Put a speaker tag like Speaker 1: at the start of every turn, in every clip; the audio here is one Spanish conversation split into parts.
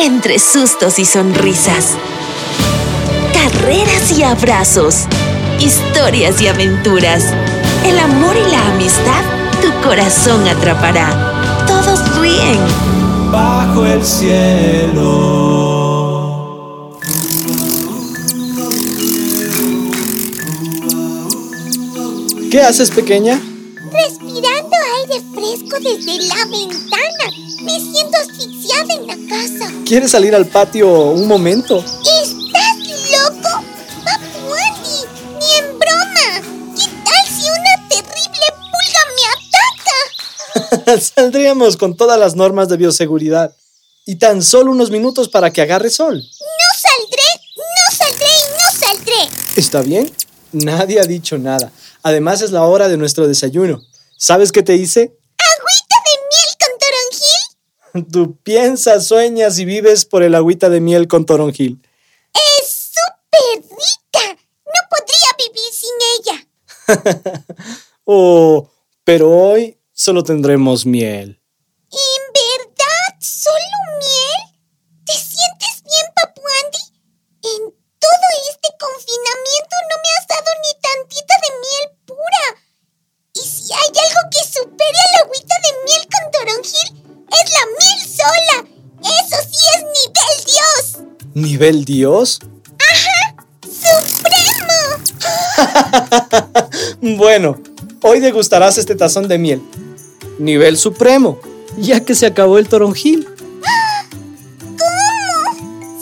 Speaker 1: entre sustos y sonrisas. Carreras y abrazos. Historias y aventuras. El amor y la amistad tu corazón atrapará. Todos ríen.
Speaker 2: Bajo el cielo.
Speaker 3: ¿Qué haces, pequeña?
Speaker 4: Respirando aire fresco desde la ventana. Me siento asfixiada en la casa.
Speaker 3: ¿Quieres salir al patio un momento?
Speaker 4: ¿Estás loco? Papu Andy, ni en broma. ¿Qué tal si una terrible pulga me ataca?
Speaker 3: Saldríamos con todas las normas de bioseguridad. Y tan solo unos minutos para que agarre sol.
Speaker 4: No saldré, no saldré y no saldré.
Speaker 3: ¿Está bien? Nadie ha dicho nada. Además es la hora de nuestro desayuno. ¿Sabes qué te hice?
Speaker 4: ¿Agüita de miel con toronjil?
Speaker 3: Tú piensas, sueñas y vives por el agüita de miel con toronjil.
Speaker 4: Es súper rica. No podría vivir sin ella.
Speaker 3: oh, pero hoy solo tendremos miel.
Speaker 4: ¿En verdad solo miel? ¿Te sientes bien, Papu Andy? En todo este confinamiento no me has dado ni tantita de miel pura. Y si hay algo que supere a la agüita de miel con toronjil, nivel Dios.
Speaker 3: ¿Nivel Dios?
Speaker 4: ¡Supremo!
Speaker 3: Bueno, hoy degustarás este tazón de miel. Nivel supremo, ya que se acabó el toronjil.
Speaker 4: ¿Cómo?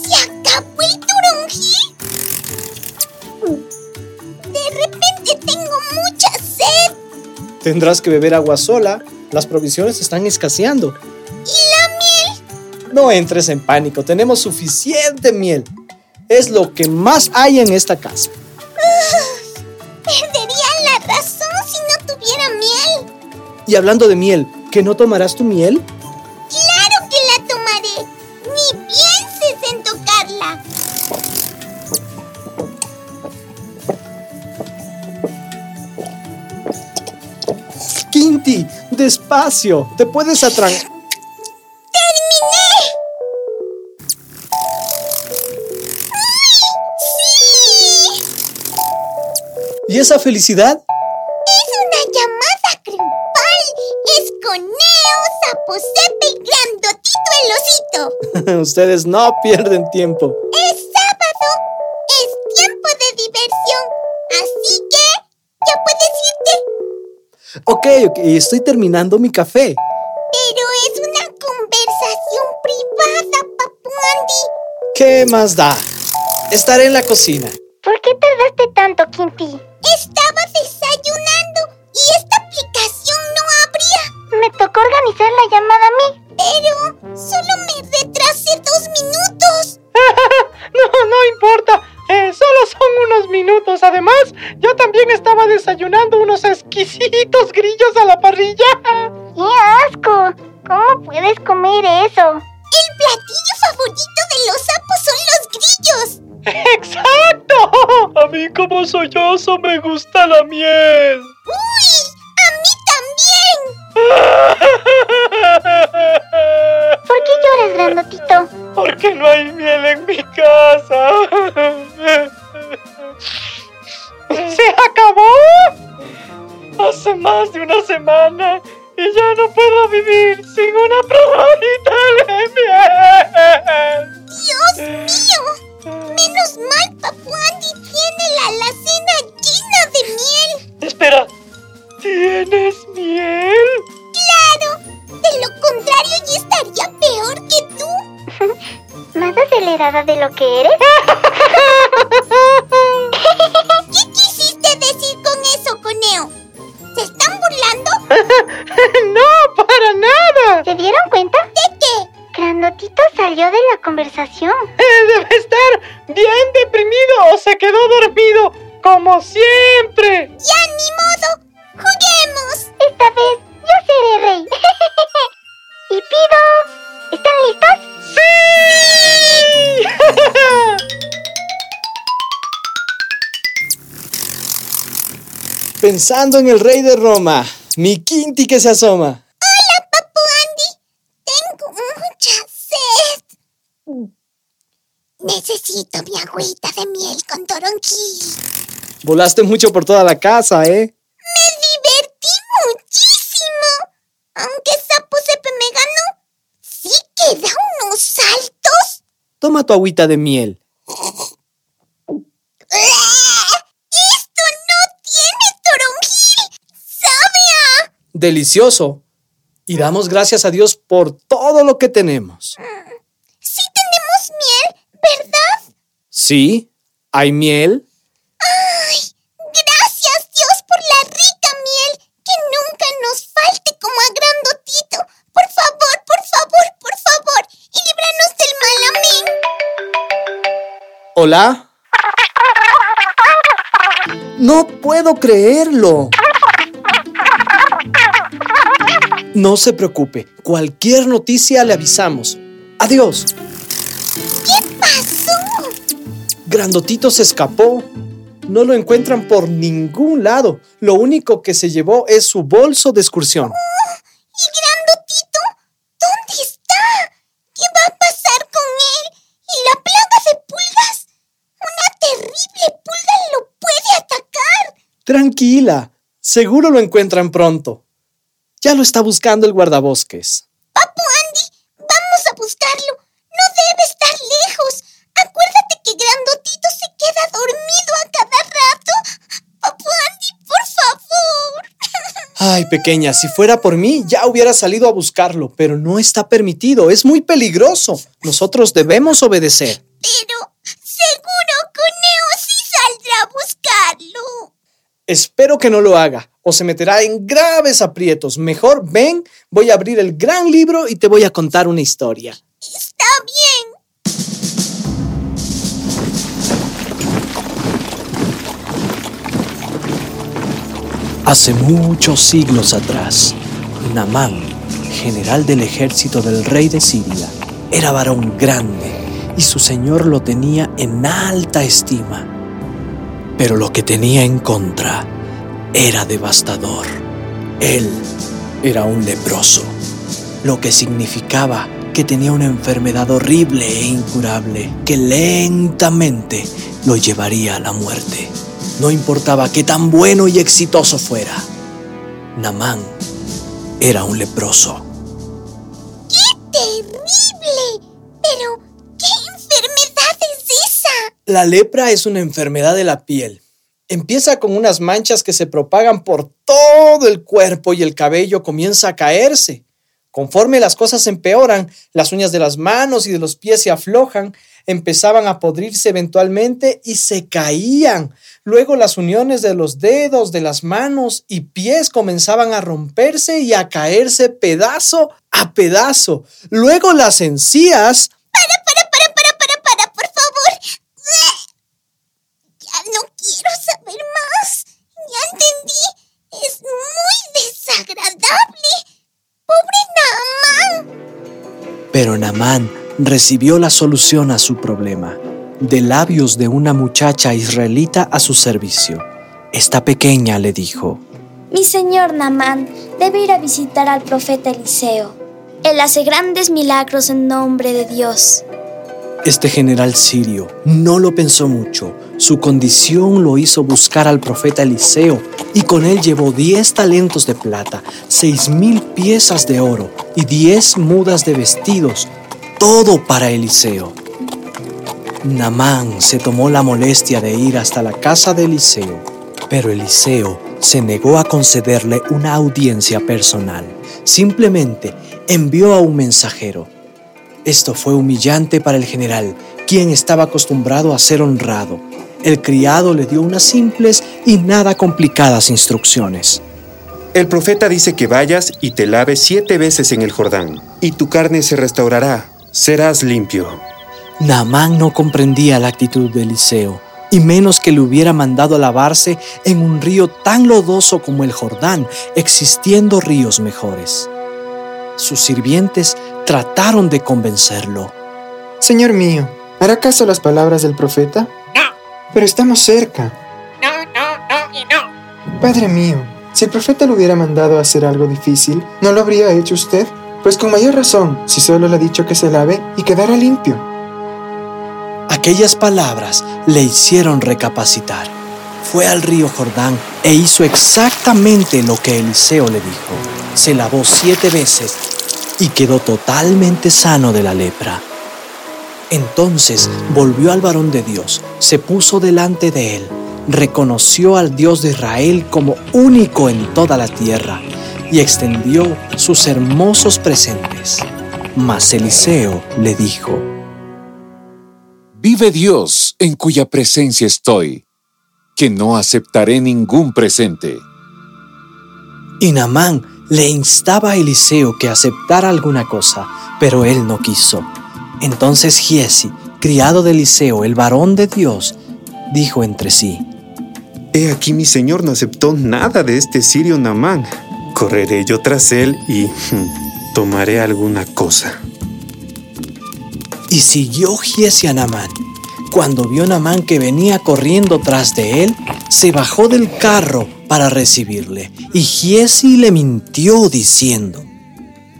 Speaker 4: ¿Se acabó el toronjil? De repente tengo mucha sed.
Speaker 3: Tendrás que beber agua sola. Las provisiones están escaseando.
Speaker 4: ¿Y?
Speaker 3: No entres en pánico, tenemos suficiente miel. Es lo que más hay en esta casa.
Speaker 4: Perdería la razón si no tuviera miel.
Speaker 3: Y hablando de miel, ¿que no tomarás tu miel?
Speaker 4: ¡Claro que la tomaré! Ni pienses en tocarla.
Speaker 3: Quinti, despacio, te puedes atrancar. ¿Y esa felicidad?
Speaker 4: Es una llamada grupal. Es con Neo, Saposepe y Grandotito el osito.
Speaker 3: Ustedes no pierden tiempo.
Speaker 4: Es sábado. Es tiempo de diversión. Así que ya puedes irte.
Speaker 3: Ok, ok, estoy terminando mi café.
Speaker 4: Pero es una conversación privada, Papu Andy.
Speaker 3: ¿Qué más da? Estaré en la cocina.
Speaker 4: ¿Por qué tardaste tanto, Quinti? Estaba desayunando y esta aplicación no abría. Me tocó organizar la llamada a mí. Pero solo me retrasé dos minutos.
Speaker 5: No, no importa. Eh, solo son unos minutos. Además, yo también estaba desayunando unos exquisitos grillos a la parrilla.
Speaker 4: ¡Qué asco! ¿Cómo puedes comer eso? El platillo favorito los sapos son los grillos.
Speaker 5: ¡Exacto! A mí como sollozo me gusta la miel.
Speaker 4: ¡Uy! ¡A mí también! ¿Por qué lloras, grandotito?
Speaker 5: Porque no hay miel en mi casa. ¿Se acabó? Hace más de una semana y ya no puedo vivir sin una probadita de miel.
Speaker 4: ¡Dios mío! Menos mal, Papu Andy tiene la alacena llena de miel.
Speaker 5: Espera, ¿tienes miel?
Speaker 4: ¡Claro! De lo contrario, yo estaría peor que tú. ¿Más acelerada de lo que eres? conversación.
Speaker 5: Eh, Debe estar bien deprimido o se quedó dormido, como siempre.
Speaker 4: ¡Ya ni modo! ¡Juguemos! Esta vez yo seré rey. y pido... ¿Están listos?
Speaker 5: ¡Sí!
Speaker 3: Pensando en el rey de Roma, mi Quinti que se asoma.
Speaker 4: Hola, Papu Andy. Tengo mucha sed. Necesito mi agüita de miel con toronjil.
Speaker 3: Volaste mucho por toda la casa, ¿eh?
Speaker 4: Me divertí muchísimo. Aunque Sapo Sepe me ganó, sí que da unos saltos.
Speaker 3: Toma tu agüita de miel.
Speaker 4: ¡Ah! ¡Esto no tiene toronjil! ¡Sabe a...
Speaker 3: Delicioso. Y damos gracias a Dios por todo lo que tenemos.
Speaker 4: Miel, ¿verdad?
Speaker 3: Sí, hay miel,
Speaker 4: ¡Ay! Gracias Dios por la rica miel. Que nunca nos falte como a Grandotito. Por favor, por favor, por favor. Y líbranos del mal. Amén.
Speaker 3: ¿Hola? No puedo creerlo. No se preocupe, cualquier noticia le avisamos. Adiós.
Speaker 4: ¿Qué?
Speaker 3: Grandotito se escapó. No lo encuentran por ningún lado. Lo único que se llevó es su bolso de excursión.
Speaker 4: ¿Y Grandotito? ¿Dónde está? ¿Qué va a pasar con él? ¿Y la plaga de pulgas? Una terrible pulga lo puede atacar.
Speaker 3: Tranquila, seguro lo encuentran pronto. Ya lo está buscando el guardabosques.
Speaker 4: Papu Andy, vamos a buscarlo. No debe estar lejos. Acuérdate que Grandotito se queda dormido a cada rato. Papu Andy, por favor.
Speaker 3: Ay, pequeña, si fuera por mí, ya hubiera salido a buscarlo, pero no está permitido, es muy peligroso. Nosotros debemos obedecer.
Speaker 4: Pero seguro Coneo sí saldrá a buscarlo.
Speaker 3: Espero que no lo haga, o se meterá en graves aprietos. Mejor ven, voy a abrir el gran libro y te voy a contar una historia.
Speaker 4: Está bien.
Speaker 3: Hace muchos siglos atrás, Namán, general del ejército del rey de Siria, era varón grande y su señor lo tenía en alta estima. Pero lo que tenía en contra era devastador. Él era un leproso, lo que significaba que tenía una enfermedad horrible e incurable que lentamente lo llevaría a la muerte. No importaba qué tan bueno y exitoso fuera. Namán era un leproso.
Speaker 4: Terrible. Pero, ¿qué enfermedad es esa?
Speaker 3: La lepra es una enfermedad de la piel. Empieza con unas manchas que se propagan por todo el cuerpo y el cabello comienza a caerse. Conforme las cosas empeoran, las uñas de las manos y de los pies se aflojan, empezaban a podrirse eventualmente y se caían. Luego las uniones de los dedos, de las manos y pies comenzaban a romperse y a caerse pedazo a pedazo. Luego las encías
Speaker 4: Para, para, para, para, para, para, por favor. Ya no quiero saber más. Ya entendí. Es muy desagradable. Pobre Naamán.
Speaker 3: Pero Namán recibió la solución a su problema de labios de una muchacha israelita a su servicio. Esta pequeña le dijo,
Speaker 6: Mi señor Namán debe ir a visitar al profeta Eliseo. Él hace grandes milagros en nombre de Dios.
Speaker 3: Este general sirio no lo pensó mucho. Su condición lo hizo buscar al profeta Eliseo y con él llevó diez talentos de plata, seis mil piezas de oro y diez mudas de vestidos, todo para Eliseo. Namán se tomó la molestia de ir hasta la casa de Eliseo, pero Eliseo se negó a concederle una audiencia personal. Simplemente envió a un mensajero. Esto fue humillante para el general, quien estaba acostumbrado a ser honrado. El criado le dio unas simples y nada complicadas instrucciones.
Speaker 7: El profeta dice que vayas y te laves siete veces en el Jordán, y tu carne se restaurará, serás limpio.
Speaker 3: Naamán no comprendía la actitud de Eliseo, y menos que le hubiera mandado a lavarse en un río tan lodoso como el Jordán, existiendo ríos mejores. Sus sirvientes trataron de convencerlo.
Speaker 8: Señor mío, ¿hará caso las palabras del profeta?
Speaker 5: No,
Speaker 8: Pero estamos cerca.
Speaker 5: no, no, no y no.
Speaker 8: Padre mío, si el profeta le hubiera mandado a hacer algo difícil, ¿no lo habría hecho usted? Pues con mayor razón, si solo le ha dicho que se lave y quedará limpio.
Speaker 3: ¿A Aquellas palabras le hicieron recapacitar. Fue al río Jordán e hizo exactamente lo que Eliseo le dijo. Se lavó siete veces y quedó totalmente sano de la lepra. Entonces volvió al varón de Dios, se puso delante de él, reconoció al Dios de Israel como único en toda la tierra y extendió sus hermosos presentes. Mas Eliseo le dijo,
Speaker 9: Vive Dios en cuya presencia estoy, que no aceptaré ningún presente.
Speaker 3: Y Naamán le instaba a Eliseo que aceptara alguna cosa, pero él no quiso. Entonces Giesi, criado de Eliseo, el varón de Dios, dijo entre sí,
Speaker 7: He aquí mi señor no aceptó nada de este sirio Namán. Correré yo tras él y hmm, tomaré alguna cosa.
Speaker 3: Y siguió Giesi a Naamán. Cuando vio Naamán que venía corriendo tras de él, se bajó del carro para recibirle. Y Giesi le mintió diciendo,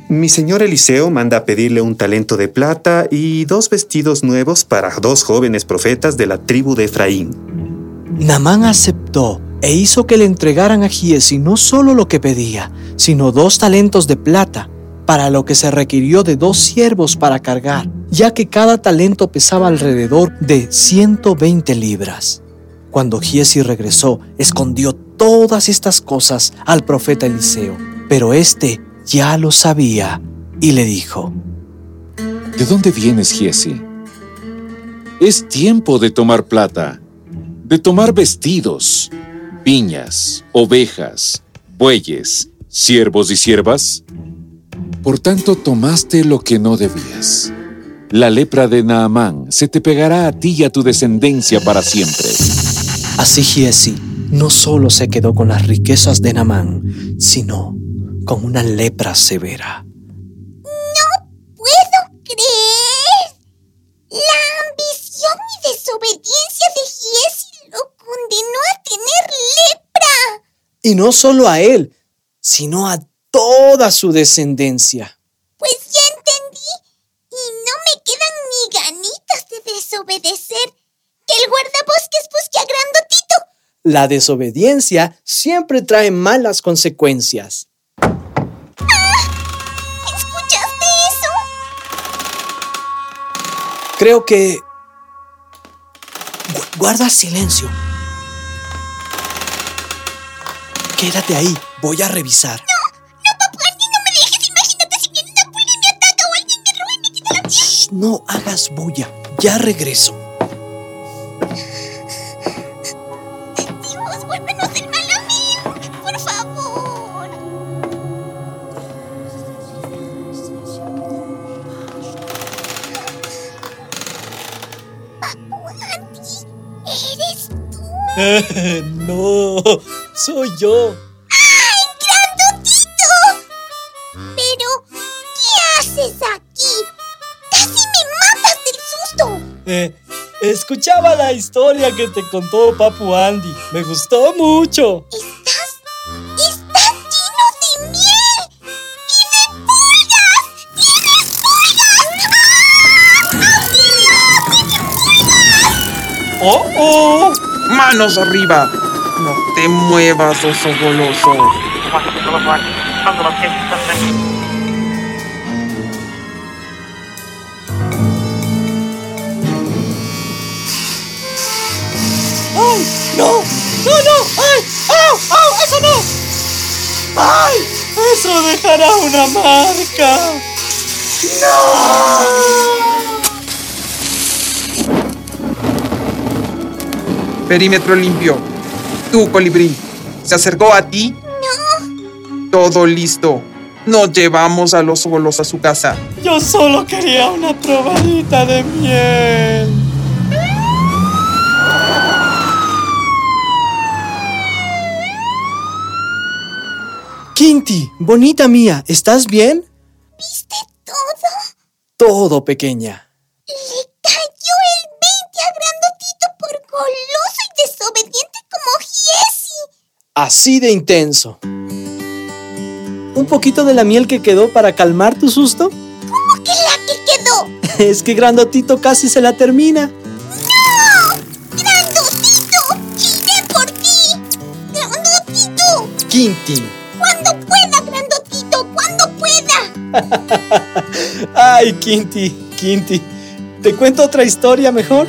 Speaker 7: Mi señor Eliseo manda a pedirle un talento de plata y dos vestidos nuevos para dos jóvenes profetas de la tribu de Efraín.
Speaker 3: Naamán aceptó e hizo que le entregaran a Giesi no solo lo que pedía, sino dos talentos de plata, para lo que se requirió de dos siervos para cargar, ya que cada talento pesaba alrededor de 120 libras. Cuando Giesi regresó, escondió todas estas cosas al profeta Eliseo, pero éste ya lo sabía y le dijo,
Speaker 9: ¿De dónde vienes, Giesi? Es tiempo de tomar plata, de tomar vestidos, viñas, ovejas, bueyes, siervos y siervas. Por tanto, tomaste lo que no debías. La lepra de Naamán se te pegará a ti y a tu descendencia para siempre.
Speaker 3: Así Giesi no solo se quedó con las riquezas de Naamán, sino con una lepra severa.
Speaker 4: ¡No puedo creer! La ambición y desobediencia de Giesi lo condenó a tener lepra.
Speaker 3: Y no solo a él, sino a toda su descendencia.
Speaker 4: Pues ya entendí. Y no me quedan ni ganitas de desobedecer. Que el guardabosques busque a Grandotito.
Speaker 3: La desobediencia siempre trae malas consecuencias.
Speaker 4: ¿Escuchaste eso?
Speaker 3: Creo que... Gu- guarda silencio. Quédate ahí, voy a revisar.
Speaker 4: No, papá, ni no me dejes. Imagínate si viene una pulga y me ataca o alguien me roba y me quita la
Speaker 3: Shh, no hagas bulla, ya regreso. no, soy yo.
Speaker 4: ¡Ay, Grandotito! Pero, ¿qué haces aquí? ¡Casi me matas del susto!
Speaker 3: Eh, escuchaba la historia que te contó Papu Andy. Me gustó mucho.
Speaker 4: ¡Estás... estás lleno de miel! ¡Tiene pulgas! ¡Tiene pulgas!
Speaker 3: ¡Oh, oh!
Speaker 10: ¡Manos arriba! No te muevas, oso goloso.
Speaker 3: ¡Ay! ¡No! ¡No, no! ¡Ay! ¡Au! ¡Au! ¡Eso no! ¡Ay! ¡Eso dejará una marca!
Speaker 10: Perímetro limpio. Tú, colibrí. ¿Se acercó a ti? No. Todo listo. Nos llevamos al oso goloso a su casa.
Speaker 3: Yo solo quería una probadita de miel. Kinty, bonita mía, ¿estás bien?
Speaker 4: ¿Viste todo?
Speaker 3: Todo, pequeña. así de intenso. ¿Un poquito de la miel que quedó para calmar tu susto?
Speaker 4: ¿Cómo que la que quedó?
Speaker 3: Es que Grandotito casi se la termina. ¡No! ¡Grandotito! ¡Chillé por ti! ¡Grandotito! Quintín.
Speaker 4: ¡Cuando pueda, Grandotito! ¡Cuando pueda!
Speaker 3: ¡Ay, Quinti! Quinti, ¿te cuento otra historia mejor?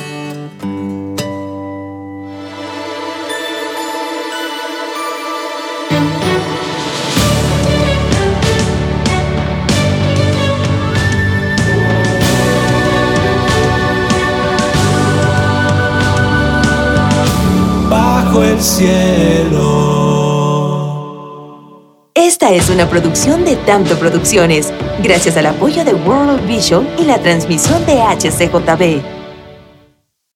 Speaker 1: Es una producción de Tanto Producciones, gracias al apoyo de World Vision y la transmisión de HCJB.